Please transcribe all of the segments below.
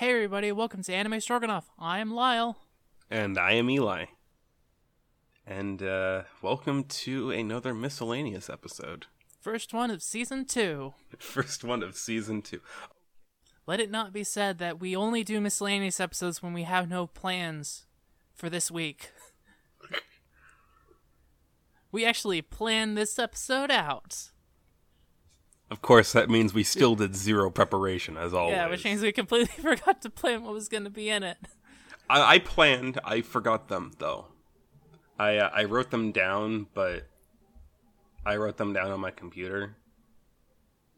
Hey everybody, welcome to Anime Stroganoff. I am Lyle. And I am Eli. And uh, welcome to another miscellaneous episode. First one of season two. First one of season two. Let it not be said that we only do miscellaneous episodes when we have no plans for this week. we actually planned this episode out. Of course, that means we still did zero preparation, as always. Yeah, which means we completely forgot to plan what was going to be in it. I, I planned. I forgot them though. I uh, I wrote them down, but I wrote them down on my computer,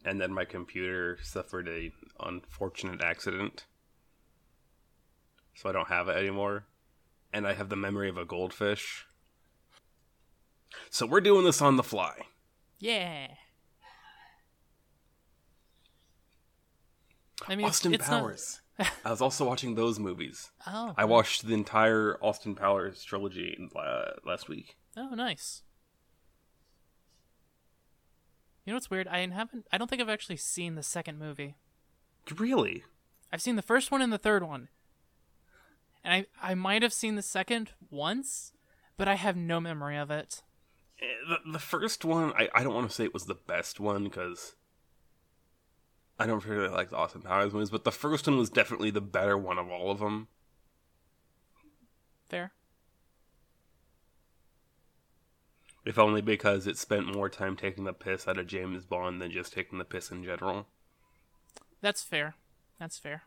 and then my computer suffered a unfortunate accident, so I don't have it anymore, and I have the memory of a goldfish. So we're doing this on the fly. Yeah. I mean, Austin it's Powers. I was also watching those movies. Oh. I watched the entire Austin Powers trilogy uh, last week. Oh, nice. You know what's weird? I haven't. I don't think I've actually seen the second movie. Really? I've seen the first one and the third one, and I I might have seen the second once, but I have no memory of it. Eh, the, the first one, I, I don't want to say it was the best one because I don't really like the Austin Powers movies, but the first one was definitely the better one of all of them. Fair. If only because it spent more time taking the piss out of James Bond than just taking the piss in general. That's fair. That's fair.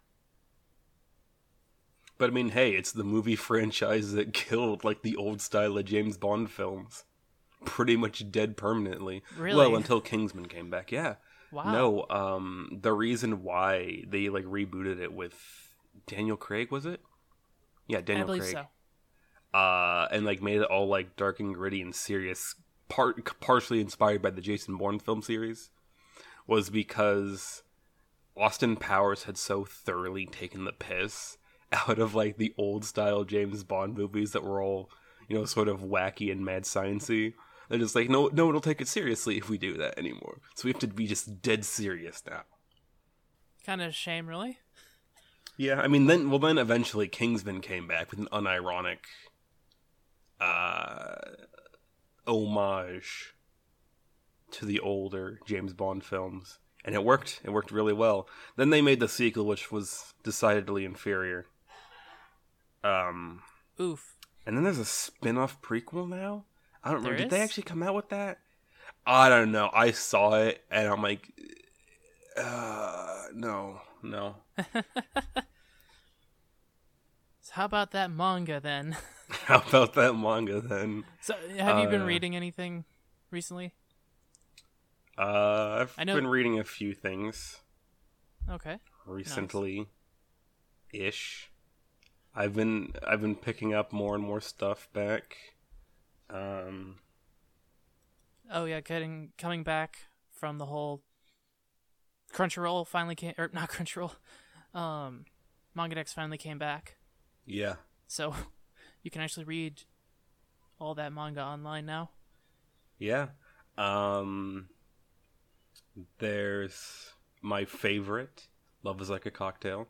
But I mean, hey, it's the movie franchise that killed like the old style of James Bond films. Pretty much dead permanently. Really? Well, until Kingsman came back. Yeah. Wow. No, um, the reason why they like rebooted it with Daniel Craig was it? Yeah, Daniel I believe Craig. so. Uh, and like made it all like dark and gritty and serious, part partially inspired by the Jason Bourne film series, was because Austin Powers had so thoroughly taken the piss out of like the old style James Bond movies that were all you know sort of wacky and mad sciency they're just like, no, no one will take it seriously if we do that anymore. So we have to be just dead serious now. Kind of a shame, really. Yeah, I mean, then well, then eventually Kingsman came back with an unironic uh, homage to the older James Bond films, and it worked. It worked really well. Then they made the sequel, which was decidedly inferior. Um, oof. And then there's a spin-off prequel now. I don't remember. There Did they actually come out with that? I don't know. I saw it and I'm like, uh, no, no. So how about that manga then? How about that manga then? So have you been Uh, reading anything recently? Uh, I've been reading a few things Okay. recently, ish. I've been I've been picking up more and more stuff back. Um, Oh yeah, getting coming back from the whole Crunchyroll finally came or not Crunchyroll. Um MangaDex finally came back. yeah, So you can actually read all that manga online now. yeah. Um, there's my favorite, "Love Is Like a Cocktail."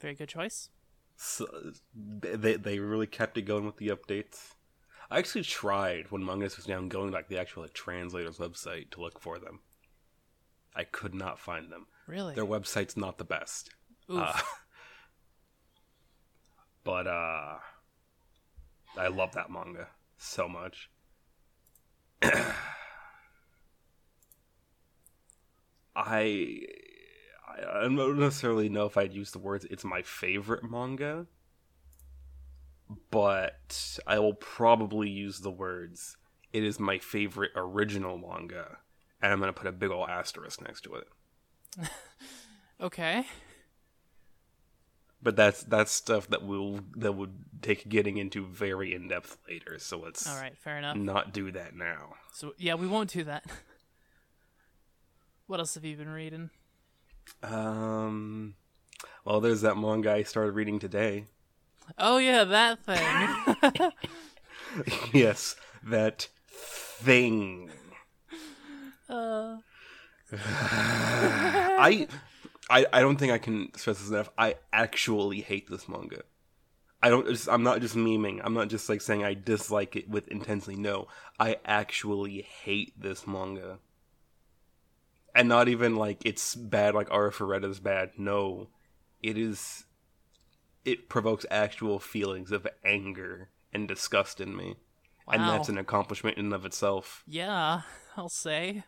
Very good choice. so, they they really kept it going with the updates. I actually tried when Mangas was down going like the actual like, translator's website to look for them. I could not find them. Really? Their website's not the best. Oof. Uh, but uh I love that manga so much. I I don't necessarily know if I'd use the words it's my favorite manga, but I will probably use the words it is my favorite original manga, and I'm gonna put a big ol' asterisk next to it. okay. But that's that's stuff that will that would take getting into very in depth later. So let's All right, fair enough. not do that now. So yeah, we won't do that. What else have you been reading? Um, well, there's that manga I started reading today. Oh yeah, that thing. yes, that thing. uh, I I, I don't think I can stress this enough. I actually hate this manga. I don't. Just, I'm not just memeing. I'm not just like saying I dislike it with intensely. No, I actually hate this manga, and not even like it's bad. Like Arifureta's bad. No, it is. It provokes actual feelings of anger and disgust in me, and that's an accomplishment in and of itself. Yeah, I'll say.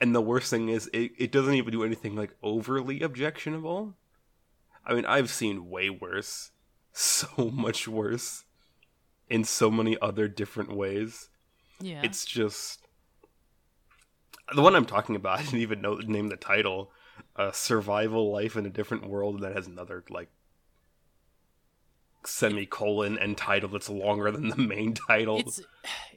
And the worst thing is, it, it doesn't even do anything like overly objectionable. I mean, I've seen way worse, so much worse, in so many other different ways. Yeah. It's just the one I'm talking about. I didn't even know the name the title. Uh, survival life in a different world, and that has another like semicolon and title that's longer than the main title. it's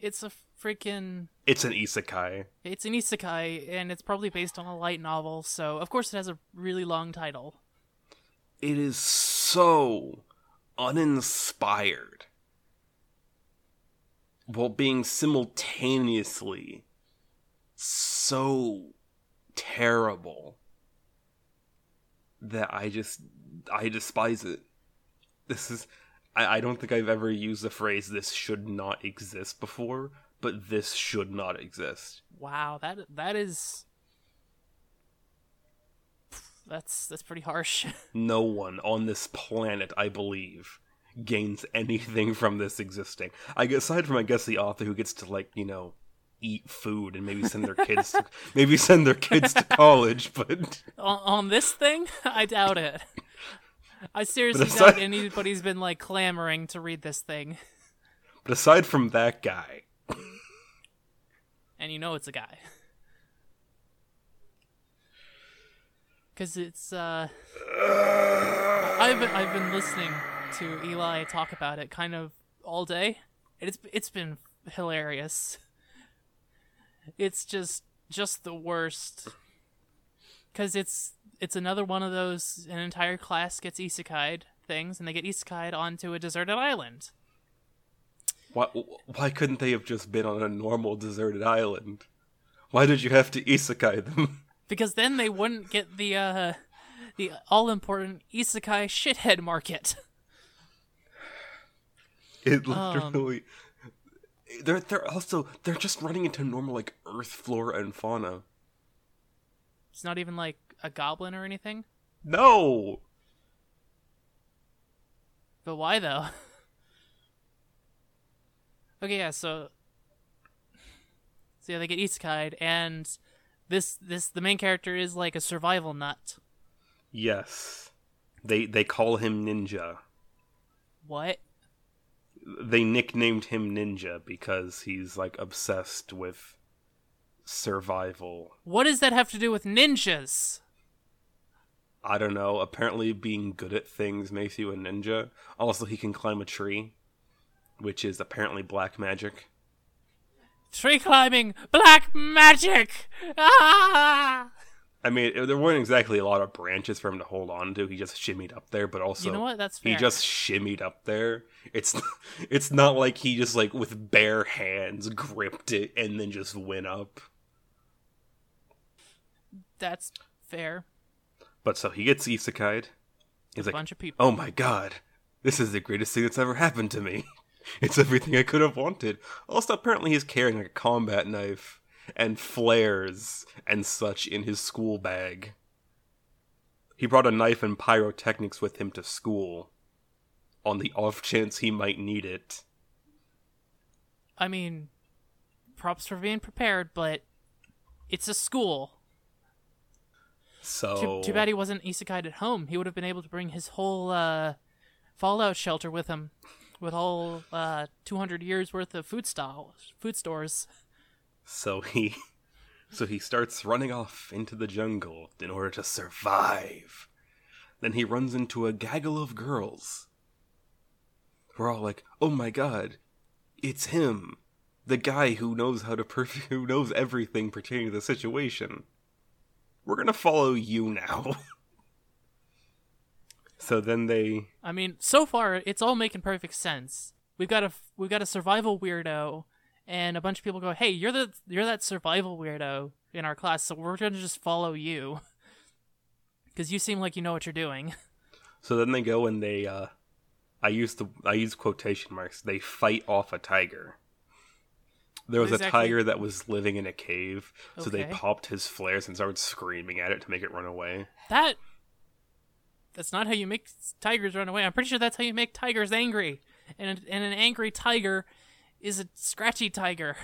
it's a freaking it's an isekai. it's an isekai and it's probably based on a light novel, so of course it has a really long title. it is so uninspired while being simultaneously so terrible that I just I despise it. This is I, I don't think I've ever used the phrase this should not exist before, but this should not exist. Wow, that that is that's that's pretty harsh. no one on this planet, I believe, gains anything from this existing. I guess aside from I guess the author who gets to like, you know, eat food and maybe send their kids to, maybe send their kids to college, but on, on this thing, I doubt it. I seriously But doubt aside- anybody's been like clamoring to read this thing, but aside from that guy, and you know it's a guy. Cause it's uh, I've been, I've been listening to Eli talk about it kind of all day. and It's it's been hilarious. It's just just the worst. Cause it's it's another one of those an entire class gets isekai'd things, and they get isekai'd onto a deserted island. why why couldn't they have just been on a normal deserted island? Why did you have to isekai them? because then they wouldn't get the uh the all important isekai shithead market. It Um, literally they're they're also they're just running into normal like earth flora and fauna. It's not even like a goblin or anything. No. But why though? okay, yeah, so so yeah, they get isekai'd, and this this the main character is like a survival nut. Yes. They they call him Ninja. What? They nicknamed him Ninja because he's like obsessed with survival. What does that have to do with ninjas? I don't know. Apparently being good at things makes you a ninja. Also he can climb a tree, which is apparently black magic. Tree climbing, black magic. Ah! I mean, it- there weren't exactly a lot of branches for him to hold on to. He just shimmied up there, but also You know what? That's fair. he just shimmied up there. It's it's not like he just like with bare hands gripped it and then just went up. That's fair. But so he gets isekai'd. He's A like, bunch of people. "Oh my god, this is the greatest thing that's ever happened to me. It's everything I could have wanted." Also, apparently, he's carrying like a combat knife and flares and such in his school bag. He brought a knife and pyrotechnics with him to school, on the off chance he might need it. I mean, props for being prepared, but it's a school. So Too, too bad he wasn't isekai'd at home. He would have been able to bring his whole uh, Fallout shelter with him, with all uh, 200 years worth of food food stores. So he so he starts running off into the jungle in order to survive. Then he runs into a gaggle of girls. We're all like, "Oh my god, it's him, the guy who knows how to perf- who knows everything pertaining to the situation. We're gonna follow you now." so then they I mean, so far it's all making perfect sense. We've got a we've got a survival weirdo, and a bunch of people go, "Hey, you're the you're that survival weirdo in our class, so we're gonna just follow you." Because you seem like you know what you're doing. So then they go and they uh I use the I use quotation marks. They fight off a tiger. There was What a tiger that was living in a cave, so they popped his flares and started screaming at it to make it run away. That. That's not how you make tigers run away. I'm pretty sure that's how you make tigers angry. And, and an angry tiger is a scratchy tiger.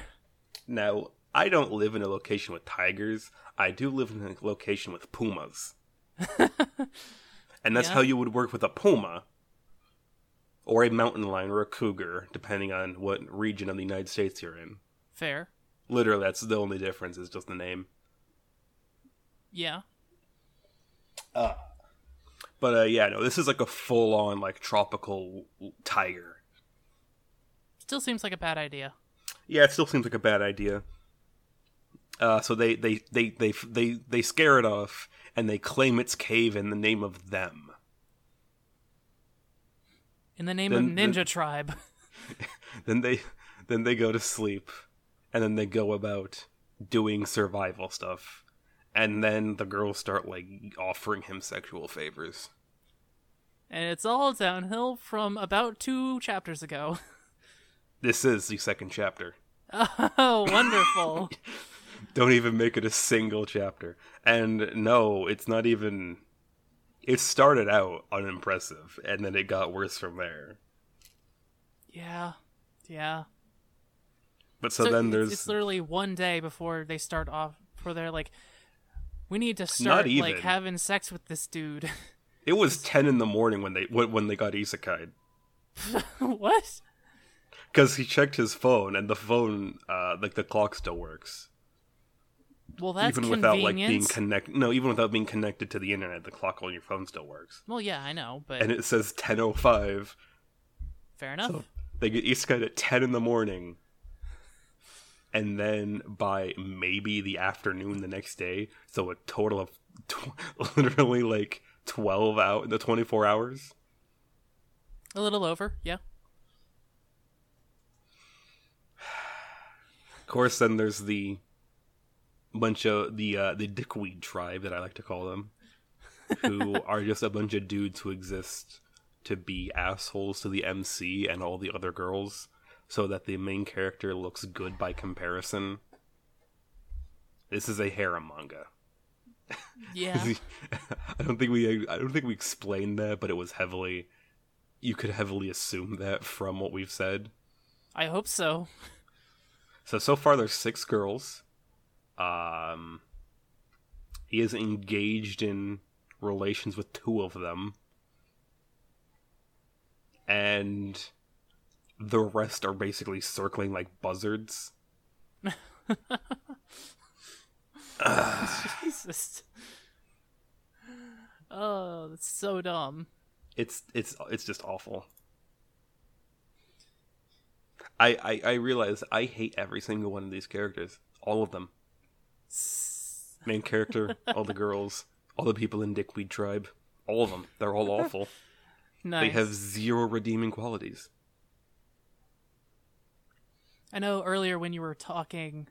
Now, I don't live in a location with tigers. I do live in a location with pumas. and that's Yeah. how you would work with a puma or a mountain lion or a cougar, depending on what region of the United States you're in. Fair. Literally, that's the only difference, is just the name. Yeah. Uh, But uh, yeah, no, this is like a full on like tropical tiger. Still seems like a bad idea. Yeah, it still seems like a bad idea. Uh, so they, they, they, they, they, they scare it off and they claim its cave in the name of them. In the name Then- of Ninja then- Tribe. Then they then they go to sleep and then they go about doing survival stuff. And then the girls start like offering him sexual favors. And it's all downhill from about two chapters ago. This is the second chapter. Oh, wonderful. Don't even make it a single chapter. And no, it's not even. It started out unimpressive, and then it got worse from there. yeah. Yeah. But so, So then there's It's literally one day before they start off, before they're like, we need to start like having sex with this dude. it was ten in the morning when they when when they got isekai what? because he checked his phone and the phone uh like the clock still works Well, that's even without like being connected. No, even without being connected to the internet, the clock on your phone still works, well, yeah, I know, but and it says ten oh five. fair enough. So they get isekai at ten in the morning, and then by maybe the afternoon the next day, so a total of tw- literally like twelve out the twenty four hours. A little over, yeah. Of course, then there's the bunch of the uh, the dickweed tribe that I like to call them, who are just a bunch of dudes who exist to be assholes to the MC and all the other girls, so that the main character looks good by comparison. This is a harem manga. Yeah. I don't think we I don't think we explained that, but it was heavily. You could heavily assume that from what we've said. I hope so. So so far there's six girls. Um he is engaged in relations with two of them. And the rest are basically circling like buzzards. Jesus. Oh, that's so dumb. It's it's it's just awful. I, I I realize I hate every single one of these characters. All of them. Main character, all the girls, all the people in Dickweed Tribe. All of them. They're all awful. Nice. They have zero redeeming qualities. I know earlier when you were talking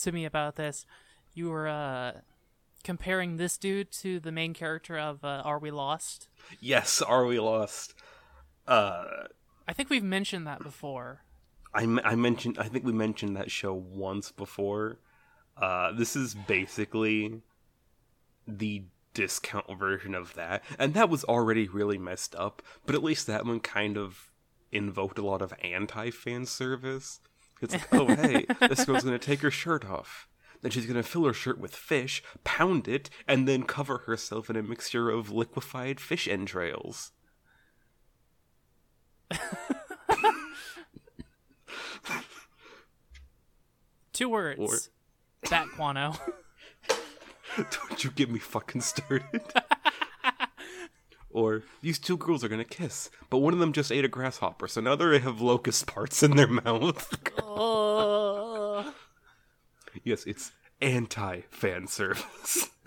to me about this, you were uh, comparing this dude to the main character of uh, Are We Lost? Yes, are we lost? Uh, I think we've mentioned that before. I, I mentioned. I think we mentioned that show once before. Uh, this is basically the discount version of that, and that was already really messed up. But at least that one kind of invoked a lot of anti-fan service. It's like, oh hey, this girl's gonna take her shirt off. Then she's gonna fill her shirt with fish, pound it, and then cover herself in a mixture of liquefied fish entrails. Two words. Bat Guano. Don't you get me fucking started. or these two girls are gonna kiss, but one of them just ate a grasshopper, so now they have locust parts in their mouth. oh. yes, it's anti fan service.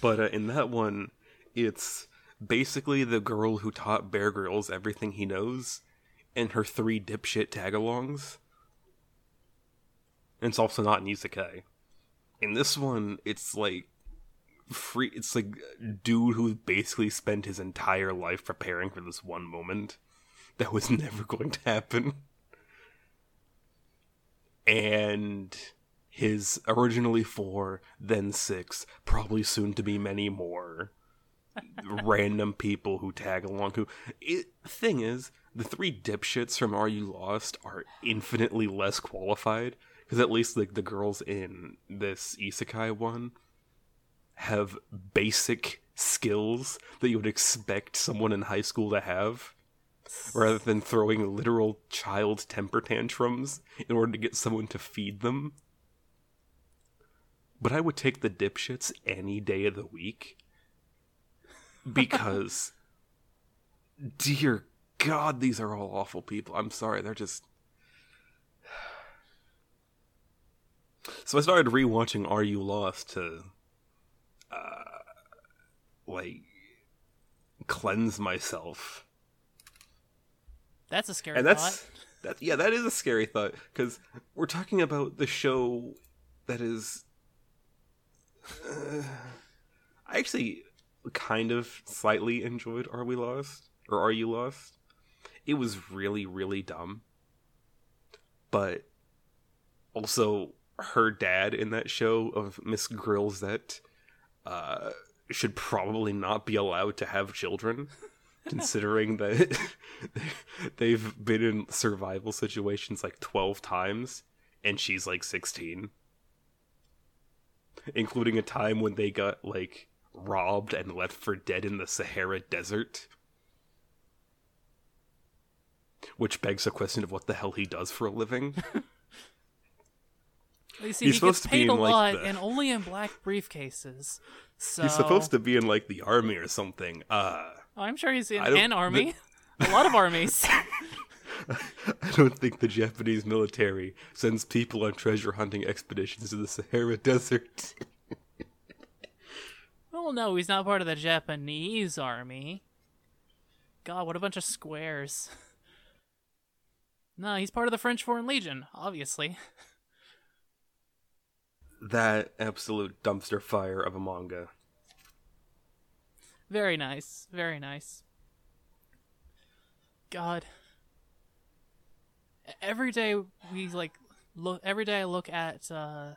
but uh, in that one, it's basically the girl who taught Bear Grylls everything he knows, and her three dipshit tagalongs. And it's also not an isekai. In this one, it's like free it's like dude who basically spent his entire life preparing for this one moment that was never going to happen. And his originally four, then six, probably soon to be many more random people who tag along. Who it, thing is, the three dipshits from Are You Lost are infinitely less qualified because at least like the girls in this isekai one have basic skills that you would expect someone in high school to have rather than throwing literal child temper tantrums in order to get someone to feed them. But I would take the dipshits any day of the week because, dear God, these are all awful people. I'm sorry, they're just. So I started rewatching Are You Lost to, uh, like, cleanse myself. That's a scary and thought. that yeah that is a scary thought because we're talking about the show that is uh, i actually kind of slightly enjoyed are we lost? Or are you lost? It was really really dumb. But also her dad in that show of miss grills that uh should probably not be allowed to have children considering that they've been in survival situations like 12 times and she's like 16 including a time when they got like robbed and left for dead in the Sahara desert. Which begs the question of what the hell he does for a living You see, He's he supposed gets to be paid a in, like, lot the- and only in black briefcases. So he's supposed to be in like the army or something uh Oh, I'm sure he's in I don't- an army. a lot of armies. I don't think the Japanese military sends people on treasure hunting expeditions to the Sahara Desert. well, no, he's not part of the Japanese army. God, what a bunch of squares. No, he's part of the French Foreign Legion, obviously. That absolute dumpster fire of a manga. Very nice. Very nice. God. Every day we like look every day I look at uh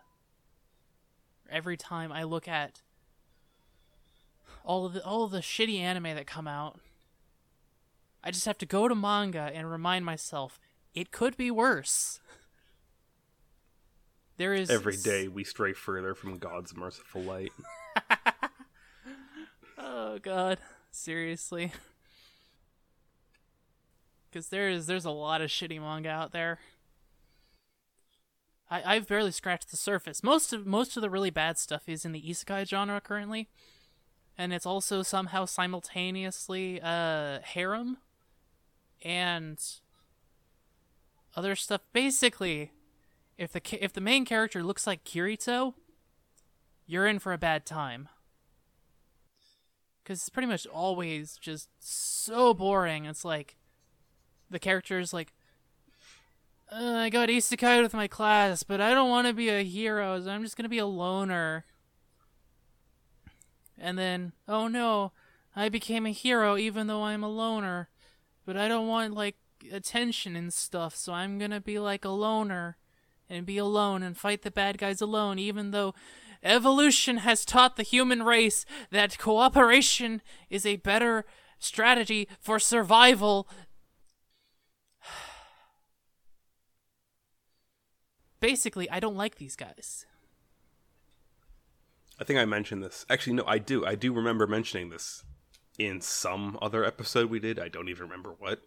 every time I look at all of the all of the shitty anime that come out I just have to go to manga and remind myself it could be worse. There is Every day we stray further from God's merciful light. Oh god, seriously. Cuz there is there's a lot of shitty manga out there. I I've barely scratched the surface. Most of most of the really bad stuff is in the isekai genre currently. And it's also somehow simultaneously uh harem and other stuff. Basically, if the if the main character looks like Kirito, you're in for a bad time because it's pretty much always just so boring. It's like the character's like, uh, I got isekai with my class, but I don't want to be a hero, so I'm just gonna be a loner. And then, oh no, I became a hero even though I'm a loner, but I don't want like attention and stuff, so I'm gonna be like a loner and be alone and fight the bad guys alone, even though evolution has taught the human race that cooperation is a better strategy for survival. Basically, I don't like these guys. I think I mentioned this. Actually, no, I do. I do remember mentioning this in some other episode we did. I don't even remember what.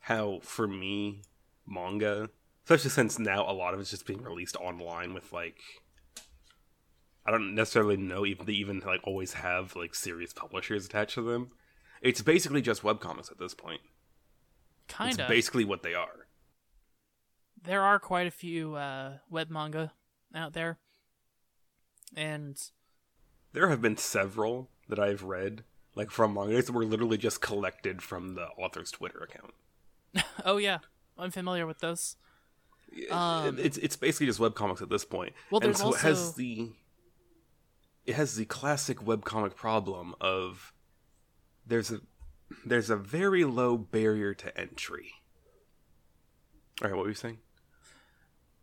How, for me, manga, especially since now a lot of it's just being released online with like. I don't necessarily know if they even like always have like serious publishers attached to them. It's basically just webcomics at this point. Kind It's of. basically what they are. there are quite a few uh, web manga out there, and There have been several that I've read, like from mangas that were literally just collected from the author's Twitter account. oh yeah, I'm familiar with those. Um, it's it's basically just webcomics at this point. Well, and there's so it has the it has the classic webcomic problem of there's a there's a very low barrier to entry. All right, what were you saying?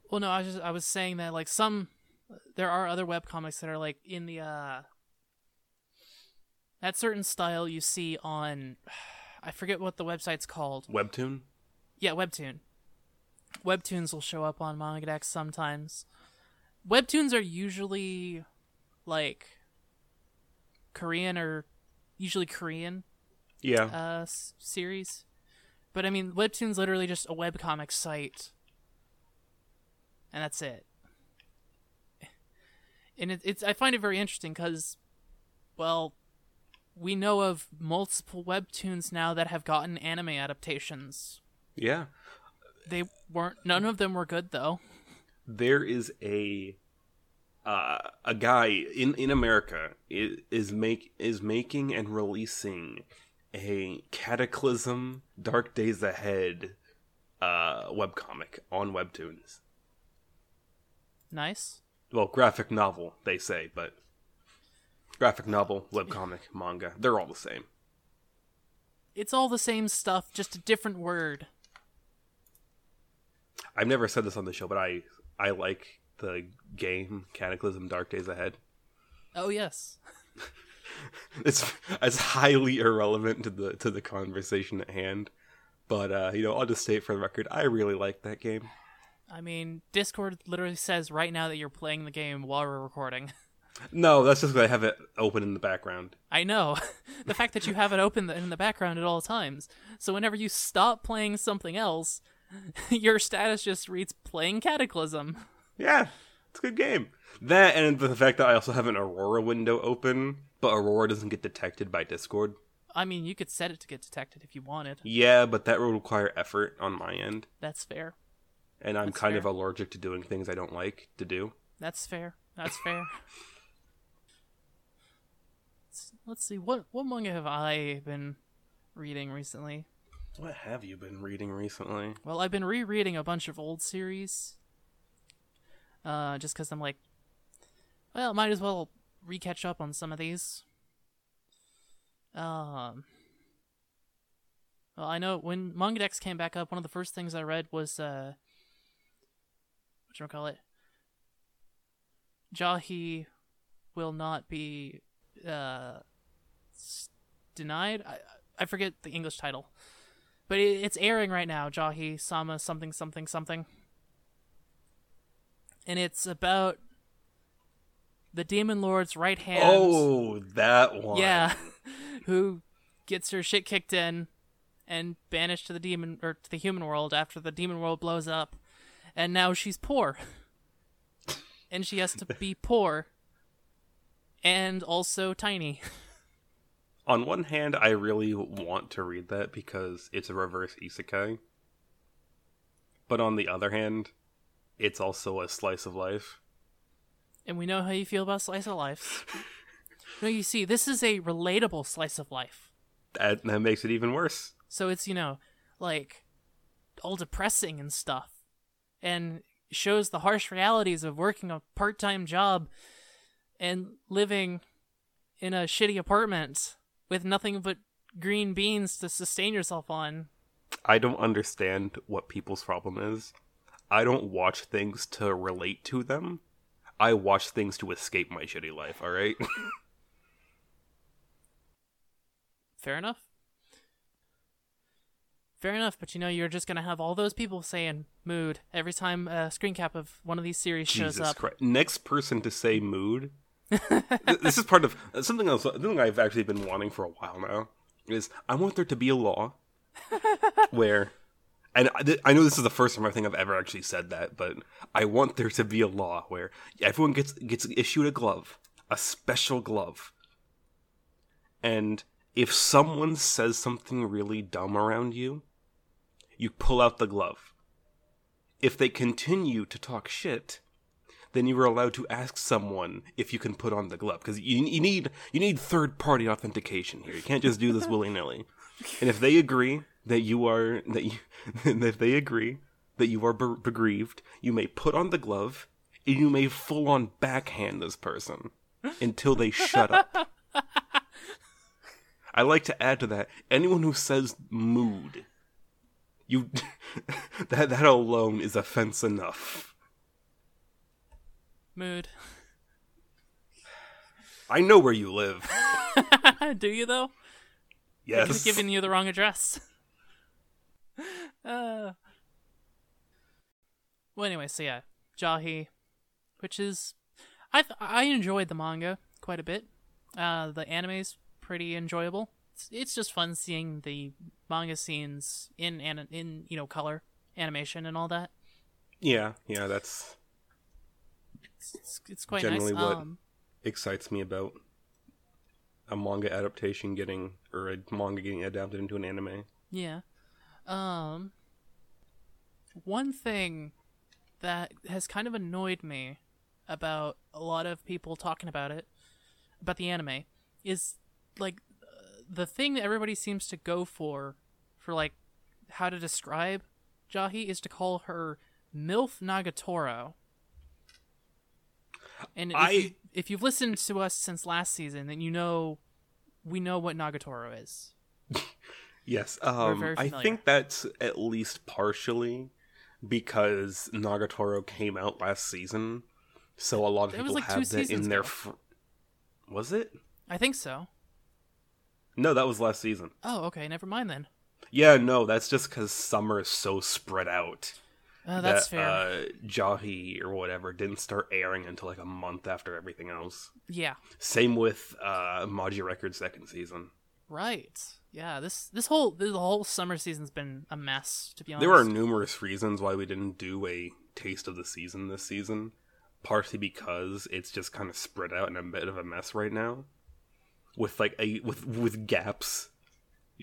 Well, no, I was just I was saying that like some there are other webcomics that are like in the uh that certain style you see on I forget what the website's called. Webtoon? Yeah, Webtoon. Webtoons will show up on Mangadex sometimes. Webtoons are usually like Korean or usually Korean Yeah. uh s- series. But I mean, Webtoon's literally just a webcomic site. And that's it. And it, it's I find it very interesting cuz well, we know of multiple webtoons now that have gotten anime adaptations. yeah. They weren't none of them were good though. there is a uh, a guy in in America is, is make is making and releasing a Cataclysm Dark Days Ahead uh webcomic on webtoons. Nice. Well, graphic novel they say, but graphic novel, webcomic, manga, they're all the same. It's all the same stuff, just a different word. I've never said this on the show, but I I like the game Cataclysm Dark Days Ahead. Oh yes. it's it's highly irrelevant to the to the conversation at hand. But uh, you know, I'll just state for the record, I really like that game. I mean, Discord literally says right now that you're playing the game while we're recording. No, that's just because I have it open in the background. I know. the fact that you have it open in the background at all times. So whenever you stop playing something else, your status just reads playing Cataclysm. Yeah, it's a good game. That and the fact that I also have an Aurora window open, but Aurora doesn't get detected by Discord. I mean, you could set it to get detected if you wanted. Yeah, but that would require effort on my end, That's fair. and I'm That's kind of allergic to doing things I don't like to do. That's fair. That's fair. Let's- Let's see what what manga have I been reading recently? What have you been reading recently? Well, I've been rereading a bunch of old series. Uh, just because I'm like, well, might as well recatch up on some of these. Um. Well, I know when Mangadex came back up, one of the first things I read was uh, what you call it? Jahy will not be uh denied. I I forget the English title. But it, it's airing right now, Jahy Sama something something something. And it's about the demon lord's right hand. Oh, that one. yeah, who gets her shit kicked in and banished to the demon or to the human world after the demon world blows up, and now she's poor. and she has to be poor and also tiny. On one hand, I really want to read that because it's a reverse isekai. But on the other hand, it's also a slice of life. And we know how you feel about slice of life. no, you see, this is a relatable slice of life. That, that makes it even worse. So it's, you know, like all depressing and stuff. And shows the harsh realities of working a part time job and living in a shitty apartment with nothing but green beans to sustain yourself on. I don't understand what people's problem is. I don't watch things to relate to them. I watch things to escape my shitty life, alright? Fair enough. Fair enough, but you know, you're just gonna have all those people saying mood every time a screen cap of one of these series shows Jesus up. Christ. Next person to say mood. Th- this is part of something else. Something I've actually been wanting for a while now is I want there to be a law where, and I, th- I know this is the first time I think I've ever actually said that, but I want there to be a law where everyone gets gets issued a glove, a special glove, and if someone says something really dumb around you, you pull out the glove. If they continue to talk shit, then you are allowed to ask someone if you can put on the glove because you, you need you need third party authentication here. You can't just do this willy nilly. And if they agree that you are that you if they agree that you are be- aggrieved, you may put on the glove and you may full on backhand this person. until they shut up. I like to add to that anyone who says mood, you that that alone is offense enough. Mood. I know where you live. Do you though? Yes. Just giving you the wrong address. uh. Well, anyway, so yeah, Jahy, which is, I th- I enjoyed the manga quite a bit. Uh, the anime's pretty enjoyable. It's, it's just fun seeing the manga scenes in an- in you know color animation and all that. Yeah, yeah, that's It's it's, it's quite Generally nice. what- Um, excites me about a manga adaptation getting or a manga getting adapted into an anime. Yeah. Um one thing that has kind of annoyed me about a lot of people talking about it about the anime is like the thing that everybody seems to go for for like how to describe Jahy is to call her MILF Nagatoro. And if, I- you, if you've listened to us since last season, then you know we know what Nagatoro is. Yes, um, very I think that's at least partially because Nagatoro came out last season, so a lot of It people like have that in their. Fr- was it? I think so. No, that was last season. Oh, okay. Never mind then. Yeah, no, that's just because summer is so spread out. Uh, that's that, fair. Uh, Jahy or whatever didn't start airing until like a month after everything else. yeah. Same with uh, Magia Record's second season. Right. Yeah. This this whole this whole summer season's been a mess. To be honest. There are numerous reasons why we didn't do a taste of the season this season. Partially because it's just kind of spread out in a bit of a mess right now, with like a with with gaps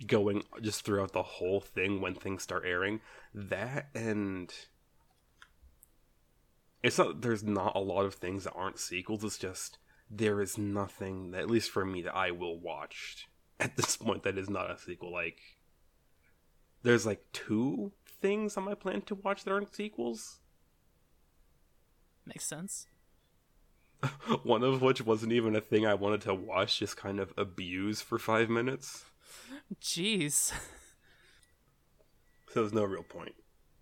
going just throughout the whole thing when things start airing. That and it's not there's not a lot of things that aren't sequels. It's just there is nothing that, at least for me that I will watch at this point that is not a sequel. Like there's like two things on my plan to watch that aren't sequels. makes sense. One of which wasn't even a thing I wanted to watch, just kind of abuse for five minutes. Jeez. So there's no real point.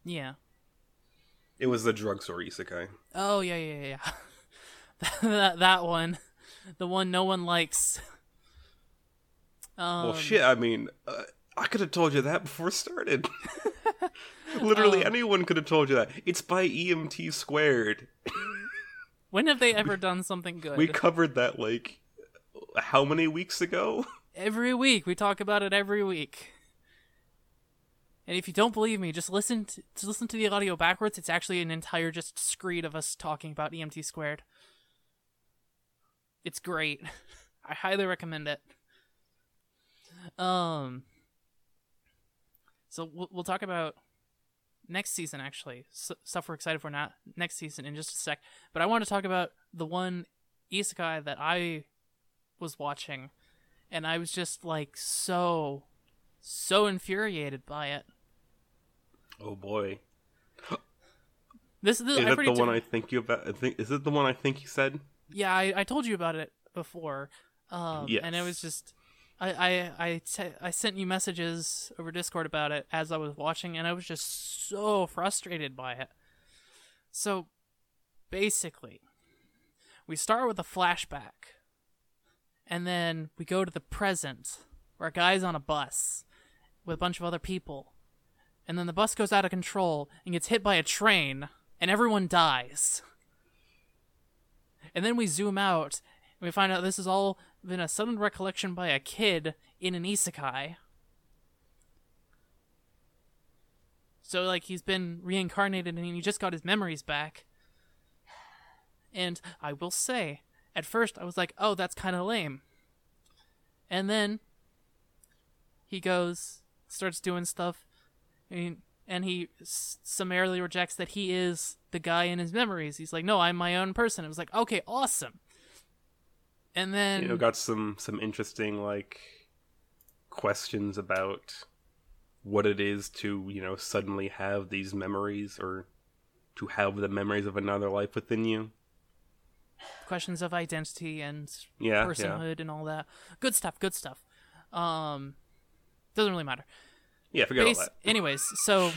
yeah. It was the drugstore isekai. Oh yeah yeah yeah. yeah. that that one, the one no one likes. Um, well, shit. I mean, uh, I could have told you that before it started. Literally Oh. anyone could have told you that. It's by EMT squared. When have they ever done something good? We covered that like how many weeks ago? every week we talk about it every week. And if you don't believe me, just listen to just listen to the audio backwards. It's actually an entire just screed of us talking about EMT squared. It's great. I highly recommend it. Um so we'll, we'll talk about next season actually. S- stuff we're excited for not next season in just a sec. But I want to talk about the one isekai that I was watching and I was just like so so infuriated by it. Oh boy. This, this Is I it the one I think you about? I think is it the one I think you said? yeah, I, I told you about it before. Um, and it was Yes. just I sent you messages over Discord about it as I was watching, and I was just so frustrated by it. So basically, we start with a flashback, and then we go to the present, where a guy's on a bus with a bunch of other people, and then the bus goes out of control and gets hit by a train, and everyone dies. And then we zoom out and we find out this has all been a sudden recollection by a kid in an isekai. So like he's been reincarnated and he just got his memories back. And I will say, at first I was like, "Oh, that's kind of lame." And then he goes, starts doing stuff, and, and he summarily rejects that he is the guy in his memories. He's like, "No, I'm my own person." It was like, "Okay, awesome." And then you know, got some some interesting like questions about what it is to you know suddenly have these memories or to have the memories of another life within you. questions of identity and Yeah, yeah. personhood and all that. Good stuff. Good stuff. Um, doesn't really matter. Yeah, forget all Bas- that. anyways, so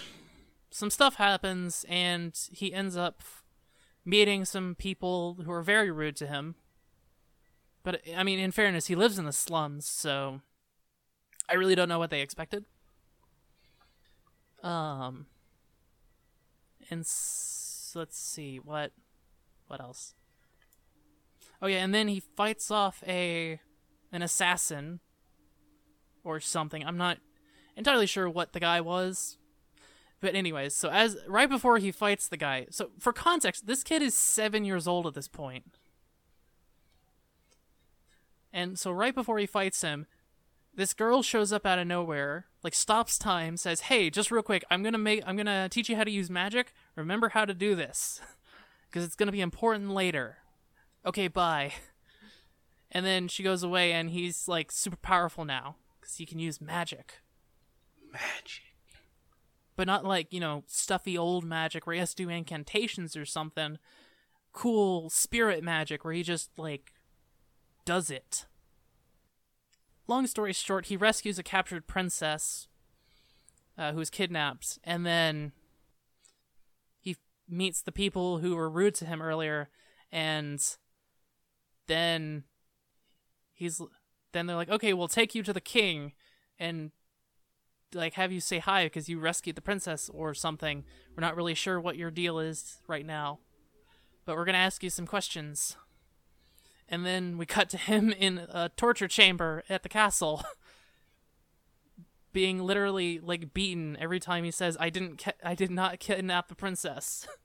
some stuff happens, and he ends up meeting some people who are very rude to him. But I mean, in fairness, he lives in the slums, so I really don't know what they expected. Um, and s- let's see what what else. Oh yeah, and then he fights off a an assassin or something. I'm not entirely sure what the guy was. But anyways, so as right before he fights the guy, so for context, this kid is seven years old at this point. And so right before he fights him, this girl shows up out of nowhere, like stops time, says, "Hey, just real quick, I'm gonna make, I'm gonna teach you how to use magic. Remember how to do this, because it's gonna be important later." Okay, bye. And then she goes away, and he's like super powerful now because he can use magic Magic. but not like you know stuffy old magic where he has to do incantations or something cool spirit magic where he just like does it long story short he rescues a captured princess uh, who's kidnapped and then he meets the people who were rude to him earlier and then he's then they're like okay we'll take you to the king and like have you say hi because you rescued the princess or something. We're not really sure what your deal is right now, but we're gonna ask you some questions. And then we cut to him in a torture chamber at the castle, being literally like beaten every time he says, "I didn't, I did not kidnap the princess."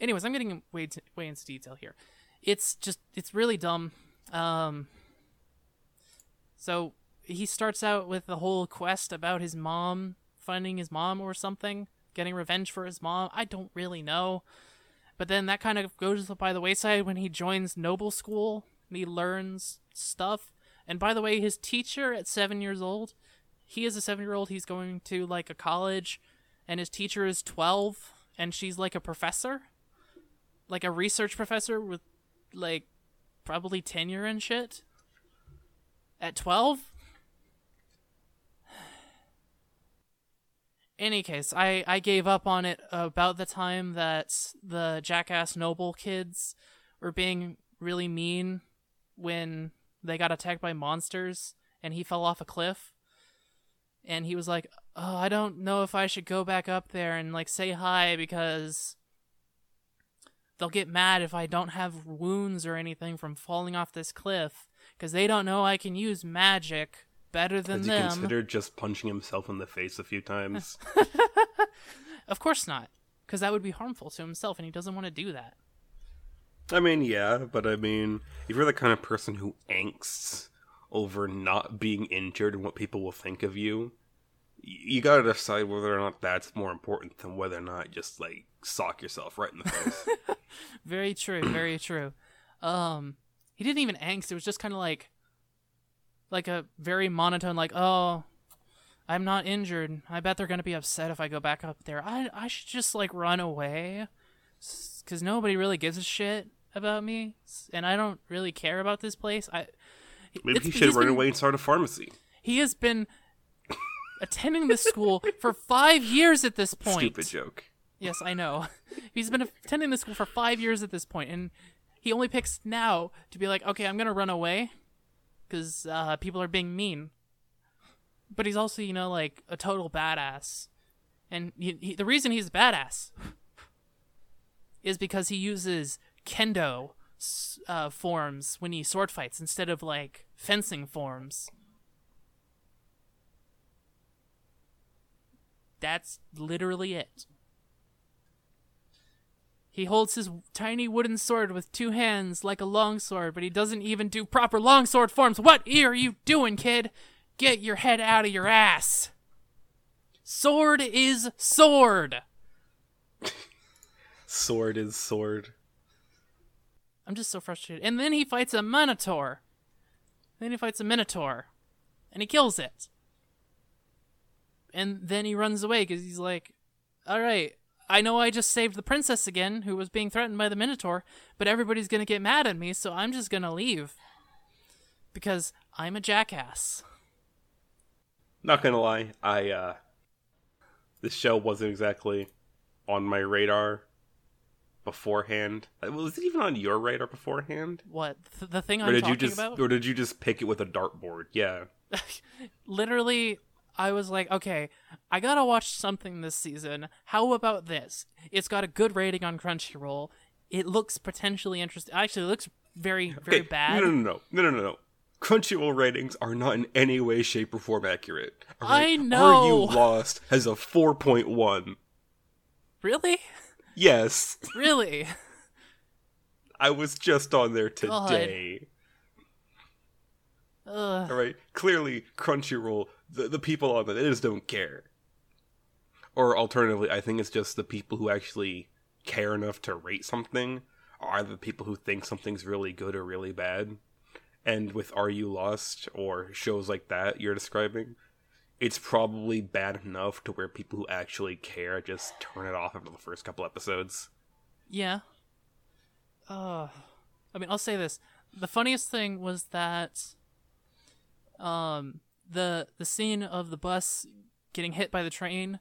Anyways, I'm getting way t- way into detail here. It's just it's really dumb. Um, so he starts out with the whole quest about his mom finding his mom or something, getting revenge for his mom. I don't really know. But then that kind of goes by the wayside when he joins noble school and he learns stuff. And by the way, his teacher at seven years old, he is a seven year old. He's going to like a college, and his teacher is 12, and she's like a professor, like a research professor with like probably tenure and shit. At 12? Any case, I, I gave up on it about the time that the Jackass Noble kids were being really mean when they got attacked by monsters and he fell off a cliff. And he was like, Oh, I don't know if I should go back up there and like say hi because they'll get mad if I don't have wounds or anything from falling off this cliff because they don't know I can use magic better than Has he them. considered just punching himself in the face a few times? Of course not, because that would be harmful to himself, and he doesn't want to do that. I mean, yeah, but I mean, if you're the kind of person who angsts over not being injured and what people will think of you, you gotta decide whether or not that's more important than whether or not just like sock yourself right in the face. Very true, very true. Um, he didn't even angst. It was just kind of like, like a very monotone, like, oh, I'm not injured. I bet they're gonna be upset if I go back up there. I I should just like run away, because nobody really gives a shit about me, and I don't really care about this place. I Maybe he should run been- away and start a pharmacy. He has been attending this school for five years at this point. Stupid joke. Yes, I know. He's been attending this school for five years at this point, and he only picks now to be like, okay, I'm gonna run away because uh, people are being mean. But he's also, you know, like a total badass, and he, he, the reason he's a badass is because he uses kendo uh, forms when he sword fights instead of like fencing forms. That's literally it. He holds his tiny wooden sword with two hands like a longsword, but he doesn't even do proper longsword forms. What are you doing, kid? Get your head out of your ass. Sword is sword. Sword is sword. I'm just so frustrated. And then he fights a minotaur. Then he fights a minotaur, and he kills it. And then he runs away because he's like, "All right, I know I just saved the princess again, who was being threatened by the Minotaur, but everybody's gonna get mad at me, so I'm just gonna leave. Because I'm a jackass. Not gonna lie, I uh this show wasn't exactly on my radar beforehand. Uh, Was it even on your radar beforehand? What? Th- the thing Or I'm did talking you just about? or did you just pick it with a dartboard? Yeah. Literally, I was like, okay, I gotta watch something this season. How about this? It's got a good rating on Crunchyroll. It looks potentially interesting. Actually, it looks very, very Okay, bad. No, no, no, no, no, no, no. Crunchyroll ratings are not in any way, shape, or form accurate. all I know. Are You. Lost has a 4.1. Really? Yes, Really? I was just on there today. Ugh. All right, clearly Crunchyroll, the, the people on it, they just don't care. Or alternatively, I think it's just the people who actually care enough to rate something are the people who think something's really good or really bad. And with Are You Lost or shows like that you're describing, it's probably bad enough to where people who actually care just turn it off after the first couple episodes. Yeah. Uh, I mean, I'll say this: the funniest thing was that, um, the the scene of the bus getting hit by the train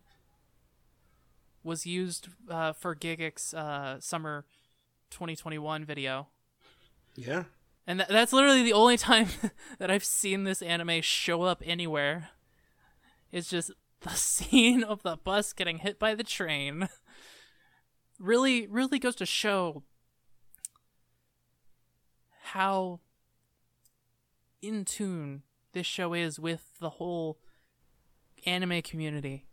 was used uh, for Gigguk uh, summer 2021 video, Yeah. and th- that's literally the only time that I've seen this anime show up anywhere. It's just the scene of the bus getting hit by the train. Really, really goes to show how in tune this show is with the whole anime community.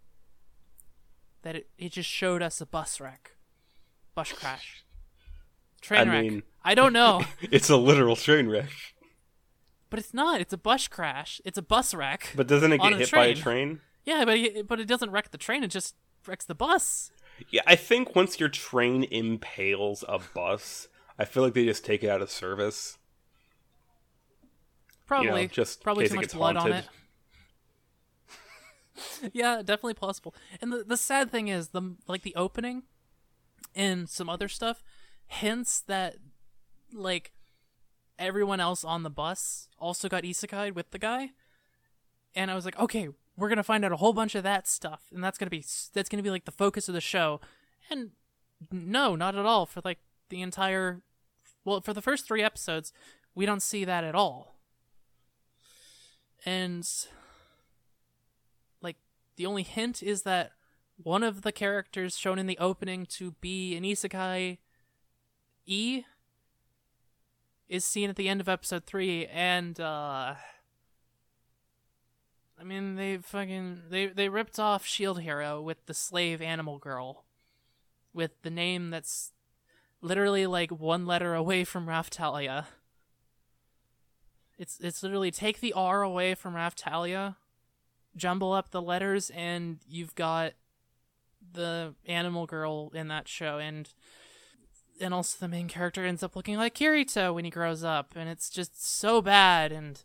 That it, it just showed us a bus wreck, bus crash, train I wreck. mean- I don't know, It's a literal train wreck. but it's not. It's a bus crash. It's a bus wreck. But doesn't it get hit by a train. train? yeah, but it, but it doesn't wreck the train. It just wrecks the bus. Yeah, I think once your train impales a bus, I feel like they just take it out of service. Probably, just probably too much blood on it. yeah, definitely possible. And the the sad thing is the like the opening and some other stuff hints that like everyone else on the bus also got isekai with the guy. And I was like, okay, we're gonna find out a whole bunch of that stuff, and that's gonna be that's gonna be like the focus of the show. And no, not at all. For like the entire, well, for the first three episodes, we don't see that at all. And like the only hint is that one of the characters shown in the opening to be an isekai E is seen at the end of episode 3 and uh I mean they fucking they they ripped off Shield Hero with the slave animal girl with the name that's literally like one letter away from Raftalia. It's it's literally take the R away from Raftalia, jumble up the letters, and you've got the animal girl in that show, and and also the main character ends up looking like Kirito when he grows up, and it's just so bad, and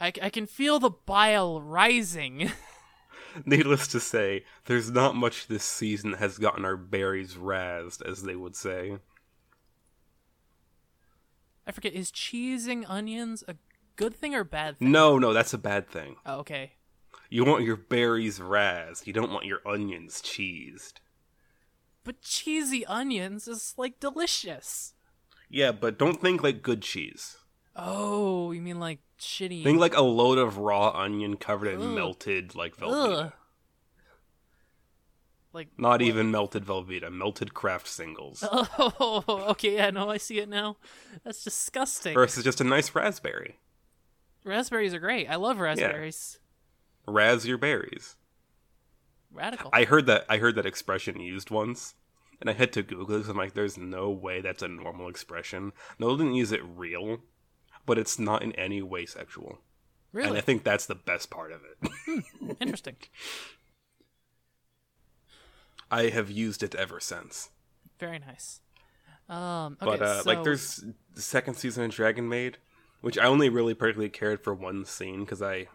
I, I can feel the bile rising. Needless to say, there's not much this season has gotten our berries razzed, as they would say. I forget, is cheesing onions a good thing or bad thing? No, no, that's a bad thing. Oh, okay. You want your berries razzed. You don't want your onions cheesed. But cheesy onions is like delicious. Yeah, but don't think like good cheese. Oh, you mean like shitty? Think like a load of raw onion covered in Ugh. melted like Velveeta. Like Not even melted Velveeta, melted Kraft singles. Oh, okay. Yeah, no, I see it now. That's disgusting. Versus just a nice raspberry. Raspberries are great. I love raspberries. Razz your berries. Radical. I heard that I heard that expression used once, and I had to Google it. I'm like, there's no way that's a normal expression. No, didn't use it real, but it's not in any way sexual. Really? And I think that's the best part of it. Hmm, interesting. I have used it ever since. Very nice. Um, okay, but uh, so, like, there's the second season of Dragon Maid, which I only really particularly cared for one scene because I.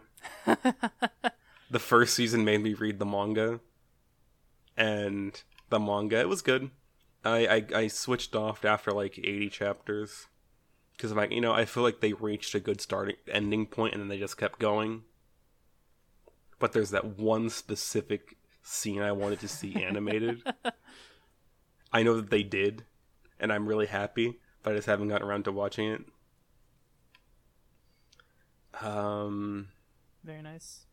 the first season made me read the manga, and the manga. It was good. I I, I switched off after like eighty chapters because I'm like, you know, I feel like they reached a good starting ending point, and then they just kept going. But there's that one specific scene I wanted to see animated. I know that they did, and I'm really happy, but I just haven't gotten around to watching it. Um, Very nice.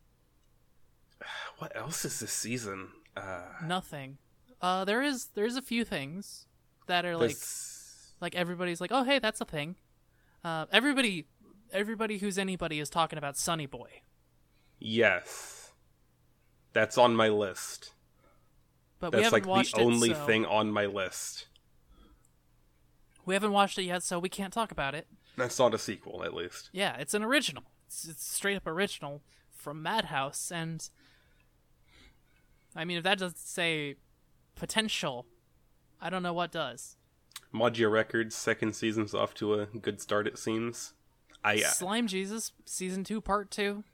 what else is this season? Uh, Nothing. Uh, there is there's a few things that are like like everybody's like, oh hey, that's a thing. Uh, everybody, everybody who's anybody is talking about Sunny Boy, yes, that's on my list. but we That's like the only it. So thing on my list. we haven't watched it yet, so we can't talk about it. That's not a sequel, at least. Yeah, it's an original. It's, it's straight up original from Madhouse, and I mean, if that doesn't say potential, I don't know what does. Magia Records second season's off to a good start. It seems. I uh, Slime Jesus season two, part two.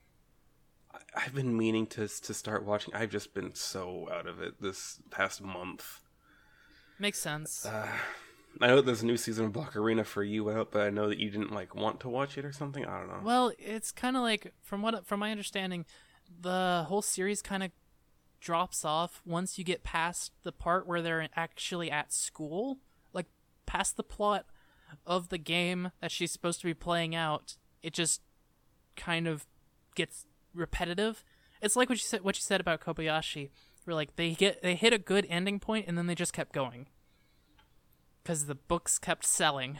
I've been meaning to to start watching. I've just been so out of it this past month. Makes sense. Uh, I know there's a new season of Bakarina for you out, but I know that you didn't like want to watch it or something. I don't know. Well, it's kind of like from what from my understanding, the whole series kind of drops off once you get past the part where they're actually at school, like past the plot of the game that she's supposed to be playing out. It just kind of gets repetitive. It's like what you said what you said about Kobayashi, where like they get they hit a good ending point and then they just kept going because the books kept selling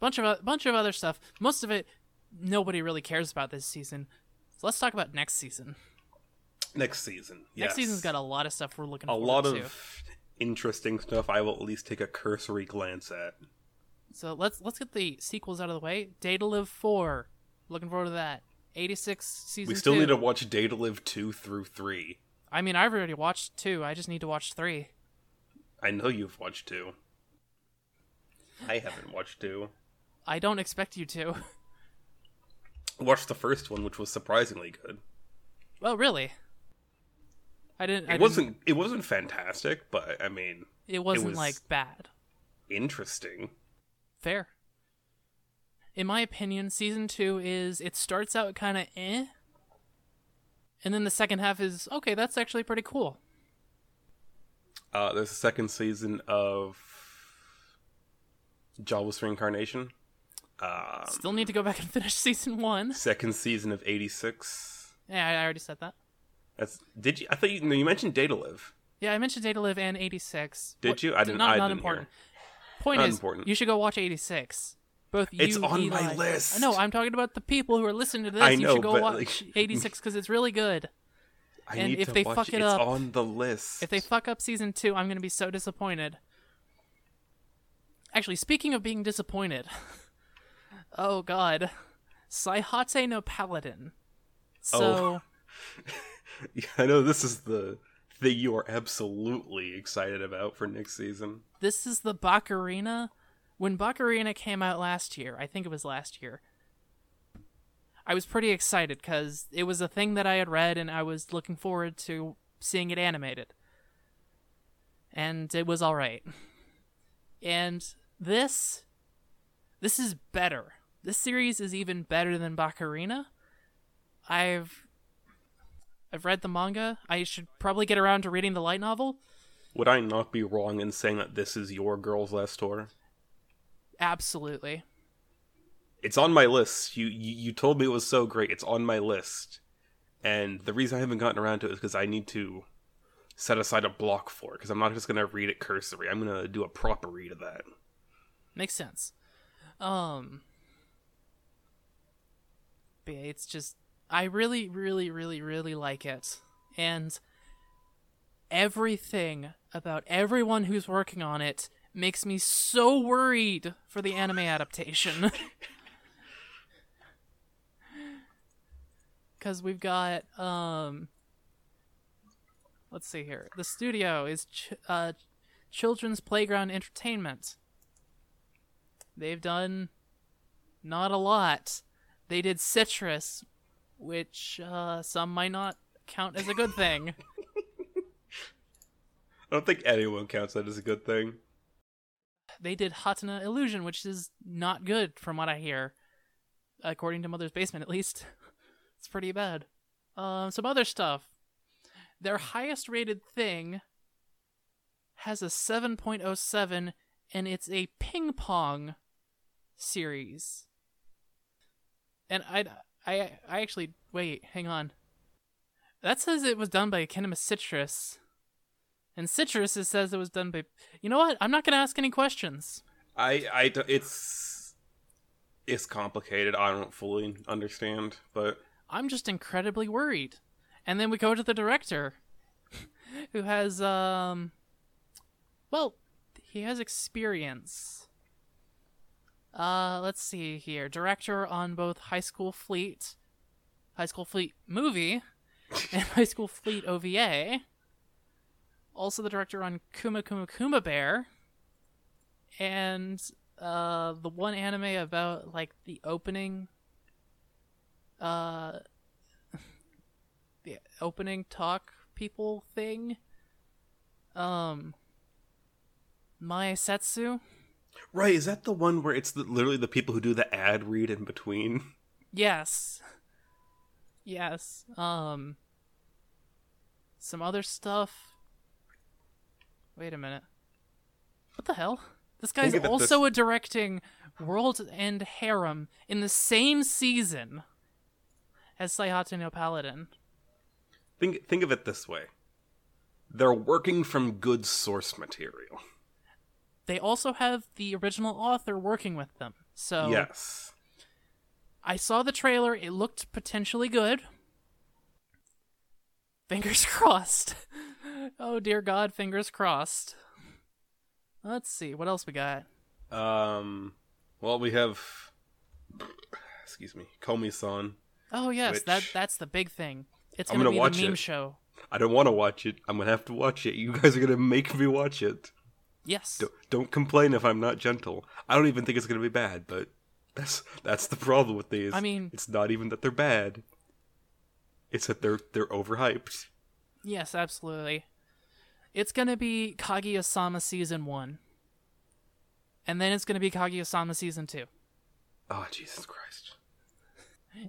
bunch of a bunch of other stuff. Most of it nobody really cares about this season. So let's talk about next season. Next season, Next season's got a lot of stuff we're looking a lot to. of interesting stuff. I will at least take a cursory glance at. So let's let's get the sequels out of the way. Date A Live Four, looking forward to that. Eighty six season. We still two. need to watch Date A Live two through three. I mean, I've already watched two. I just need to watch three. I know you've watched two. I haven't watched two. I don't expect you to. Watched the first one, which was surprisingly good. well, really. I didn't. I It didn't- wasn't. It wasn't fantastic, but I mean, It wasn't was- like bad. interesting. Fair in my opinion, season two is it starts out kind of eh, and then the second half is okay. That's actually pretty cool. Uh, there's a second season of Jobless Reincarnation. Um, Still need to go back and finish season one. Second season of '86. Yeah, I already said that. That's did you? I thought you, no, you mentioned Date A Live. Yeah, I mentioned Date A Live and '86. Did what, you? I didn't. Not, I not didn't important. Hear. Point not is, important. you should go watch '86 both you it's on Eli. my list. No, I'm talking about the people who are listening to this. I know, you should go but, watch like, 86 because it's really good. I and need if to they watch fuck it, It's up, on the list. If they fuck up season two, I'm going to be so disappointed. Actually, speaking of being disappointed, oh god, Saihate no Paladin. So, oh. yeah, I know this is the thing you are absolutely excited about for next season. This is the Bakarina when Bakarina came out last year, I think it was last year. I was pretty excited because it was a thing that I had read and I was looking forward to seeing it animated. And it was alright. And this this is better. This series is even better than Bakarina. I've I've read the manga. I should probably get around to reading the light novel. Would I not be wrong in saying that this is your girl's last tour? Absolutely. It's on my list. You, you you told me it was so great. It's on my list, and the reason I haven't gotten around to it is because I need to set aside a block for it. Because I'm not just gonna read it cursory. I'm gonna do a proper read of that. Makes sense. Um but yeah, it's just I really, really, really, really like it. And everything about everyone who's working on it makes me so worried for the anime adaptation. Cause we've got um let's see here. The studio is ch- uh Children's Playground Entertainment. They've done not a lot. They did Citrus, which uh, some might not count as a good thing. I don't think anyone counts that as a good thing. They did Hatena Illusion, which is not good from what I hear. According to Mother's Basement, at least. it's pretty bad. Um, some other stuff. Their highest rated thing has a 7.07, and it's a ping pong series. And I, I, I actually wait. Hang on. That says it was done by Kinema Citrus, and Citrus it says it was done by. You know what? I'm not gonna ask any questions. I, I, it's, it's complicated. I don't fully understand, but I'm just incredibly worried. And then we go to the director, who has um, well, he has experience. Uh, let's see here. Director on both High School Fleet, High School Fleet movie, and High School Fleet OVA. Also the director on Kuma Kuma Kuma Bear, and uh, the one anime about like the opening, uh, the opening talk people thing. Um, Mai Setsu. right. Is that the one where it's the, literally the people who do the ad read in between? Yes. Yes. Um some other stuff. Wait a minute. What the hell? This guy's Think of it this- also a directing World End Harem in the same season as Saihate no Paladin. Think, think of it this way. They're working from good source material. They also have the original author working with them. So Yes. I saw the trailer. It looked potentially good. Fingers crossed. Oh dear God, fingers crossed. Let's see what else we got. Um. Well, we have. Excuse me, Komi-san. Oh yes, that that's the big thing. It's gonna, gonna be watch the meme it. show. I don't want to watch it. I'm gonna have to watch it. You guys are gonna make me watch it. Yes. Don't, don't complain if I'm not gentle. I don't even think it's gonna be bad, but that's that's the problem with these. I mean- it's not even that they're bad. It's that they're they're overhyped. Yes, absolutely. It's gonna be Kaguya-sama season one, and then it's gonna be Kaguya-sama season two. Oh Jesus Christ!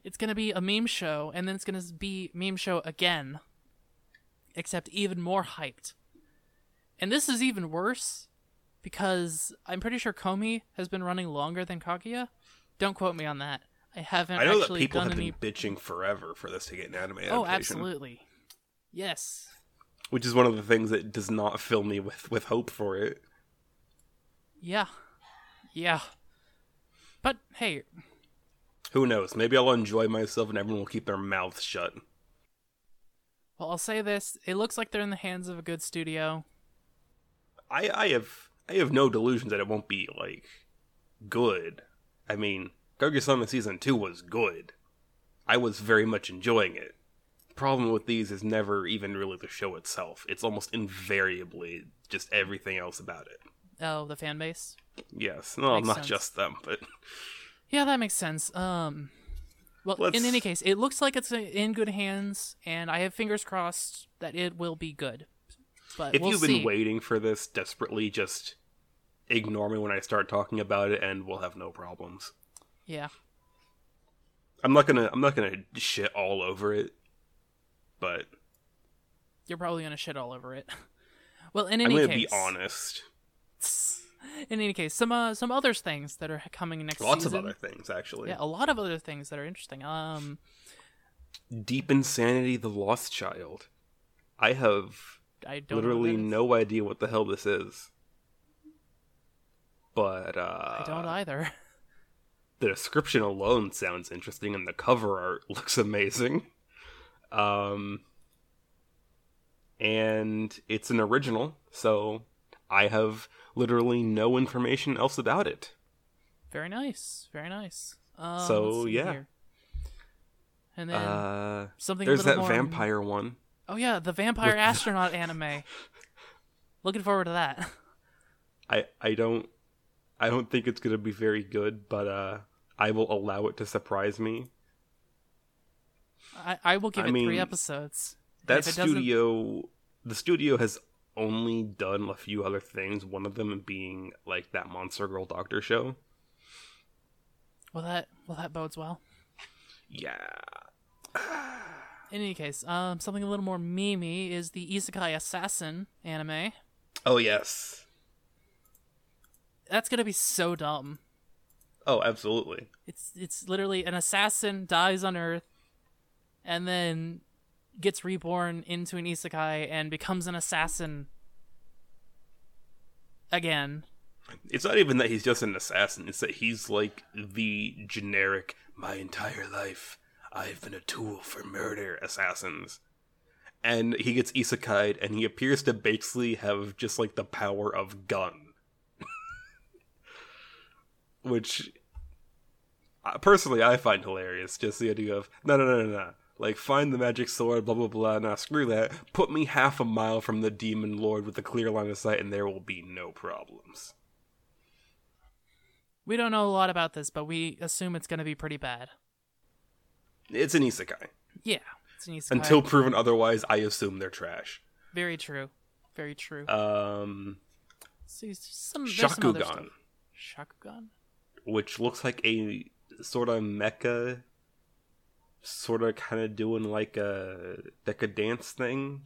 It's gonna be a meme show, and then it's gonna be meme show again, except even more hyped. And this is even worse because I'm pretty sure Komi has been running longer than Kaguya. Don't quote me on that. I haven't I know that actually people done have any. been bitching forever for this to get an anime oh, adaptation. Oh, absolutely. Yes. Which is one of the things that does not fill me with with hope for it. Yeah. Yeah. But hey, Who knows? Maybe I'll enjoy myself and everyone will keep their mouths shut. well, I'll say this: it looks like they're in the hands of a good studio. I I have I have no delusions that it won't be like good. I mean, Kaguya-sama season two was good. I was very much enjoying it. Problem with these is never even really the show itself. It's almost invariably just everything else about it. Oh, the fan base. Yes, no, Makes not sense. just them, but Yeah, that makes sense. Um, well, Let's- in any case, it looks like it's in good hands, and I have fingers crossed that it will be good. But if we'll you've see. been waiting for this desperately, just ignore me when I start talking about it, and we'll have no problems. yeah, I'm not gonna I'm not gonna shit all over it, but you're probably gonna shit all over it. Well, in any I'm gonna case, be honest. In any case, some uh, some other things that are coming next Lots season. of other things actually. Yeah, a lot of other things that are interesting. Um, Deep Insanity: The Lost Child. I have I don't literally no idea what the hell this is, but uh, I don't either. the description alone sounds interesting, and the cover art looks amazing. Um, and it's an original, so I have literally no information else about it. Very nice. Very nice. Um, So, yeah. here. And then Uh, something. there's a that more... vampire one. Oh yeah, the vampire With- astronaut anime. Looking forward to that. I I don't I don't think it's gonna be very good, but uh, I will allow it to surprise me. I, I will give I it three episodes. That it doesn't- studio, the studio has only done a few other things. One of them being like that Monster Girl Doctor show. Well, that well that bodes well. Yeah. In any case, um, something a little more memey is the Isekai Assassin anime. Oh yes. That's gonna be so dumb. Oh, absolutely. It's it's literally an assassin dies on Earth, and then gets reborn into an isekai and becomes an assassin again. It's not even that he's just an assassin, it's that he's like the generic my entire life I've been a tool for murder assassins. And he gets isekai'd and he appears to basically have just like the power of gun. Which uh, personally I find hilarious. Just the idea of no no no no no like, find the magic sword, blah, blah, blah. Now, screw that. Put me half a mile from the demon lord with a clear line of sight, and there will be no problems. We don't know a lot about this, but we assume it's going to be pretty bad. It's an isekai. Yeah, it's an isekai. Until proven otherwise, I assume they're trash. Very true. Very true. Um, See, some, there's some. Sakugan, Sakugan? which looks like a sort of mecha, sort of kind of doing like a like a decadence thing,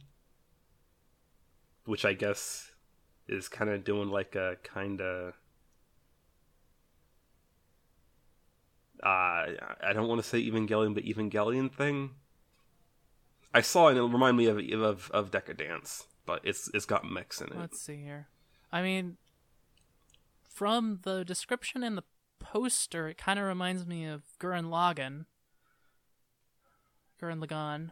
which I guess is kind of doing like a kind of. Uh, I don't want to say Evangelion, but Evangelion thing. I saw and it reminded me of of of Decadence, but it's it's got mix in it. Let's see here. I mean, from the description and the poster, it kind of reminds me of Gurren Lagann. Gurren Lagann.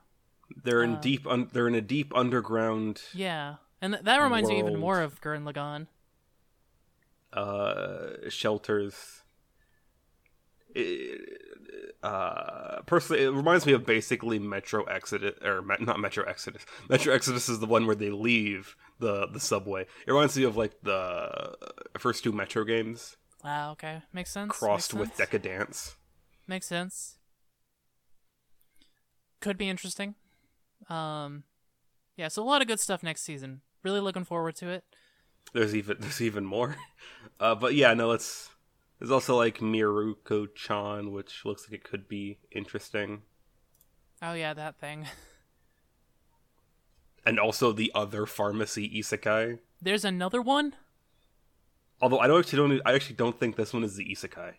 They're in uh, deep. Un- they're in a deep underground Yeah, and th- that reminds me even more of Gurren Lagann. uh, shelters. It- uh, personally, it reminds me of basically Metro Exodus, or Me- not Metro Exodus. Metro Exodus is the one where they leave the the subway. It reminds me of like the first two Metro games Wow. Okay, makes sense. crossed makes with sense. Decadence. Makes sense. Could be interesting. Um, yeah. So a lot of good stuff next season. Really looking forward to it. There's even there's even more, uh, but yeah, no, it's there's also like Mieruko Chan, which looks like it could be interesting. Oh yeah, that thing. and also the other pharmacy isekai. There's another one. Although I don't actually don't I actually don't think this one is the isekai.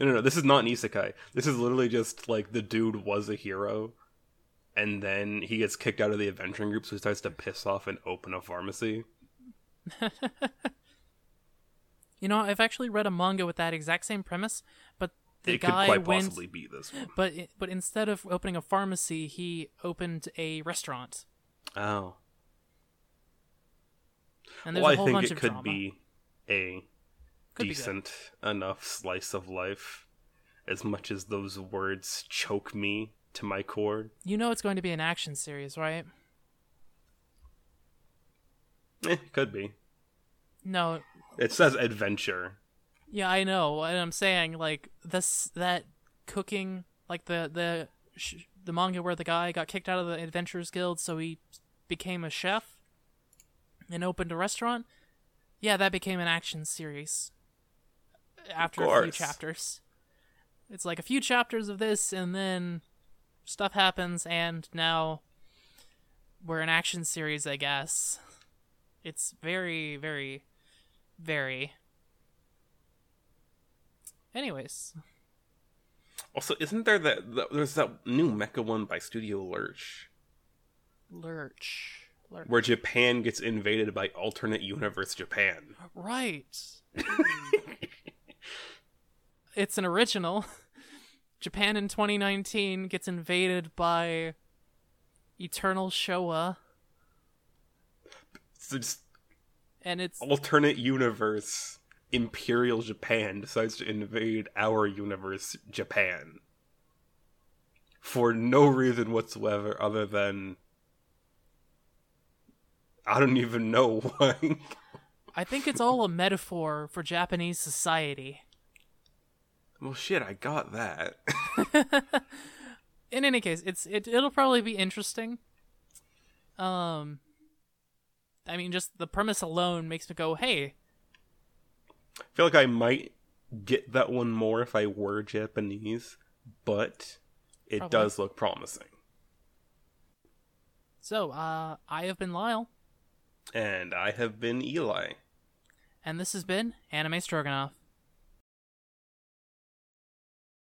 No, no, no. This is not an isekai. This is literally just like the dude was a hero, and then he gets kicked out of the adventuring group, so he starts to piss off and open a pharmacy. You know, I've actually read a manga with that exact same premise, but the it could guy quite went. possibly be this one. But but instead of opening a pharmacy, he opened a restaurant, Oh, and there's well, a I whole think bunch it of could drama. be a Could decent enough slice of life. As much as those words choke me to my core, You know, it's going to be an action series, right? eh, could be. No, It says adventure. Yeah, I know. And I'm saying like this that cooking like the the sh- the manga where the guy got kicked out of the Adventurers Guild, so he became a chef and opened a restaurant. Yeah, that became an action series after a few chapters. It's like a few chapters of this, and then stuff happens, and now we're an action series, I guess. It's very, very, very. Anyways, Also, isn't there that, that there's that new mecha one by Studio Lurch Lurch. Lurch. where Japan gets invaded by alternate universe Japan? Right. it's an original. Japan in 2019 gets invaded by Eternal Showa, So just and it's alternate universe Imperial Japan decides to invade our universe Japan for no reason whatsoever other than I don't even know why. I think it's all a metaphor for Japanese society. Well, shit, I got that. In any case, it's it it'll probably be interesting. Um I mean, just the premise alone makes me go, "Hey, I feel like I might get that one more if I were Japanese, but it Probably. does look promising. so uh, I have been Lyle, And I have been Eli. and this has been Anime Stroganoff."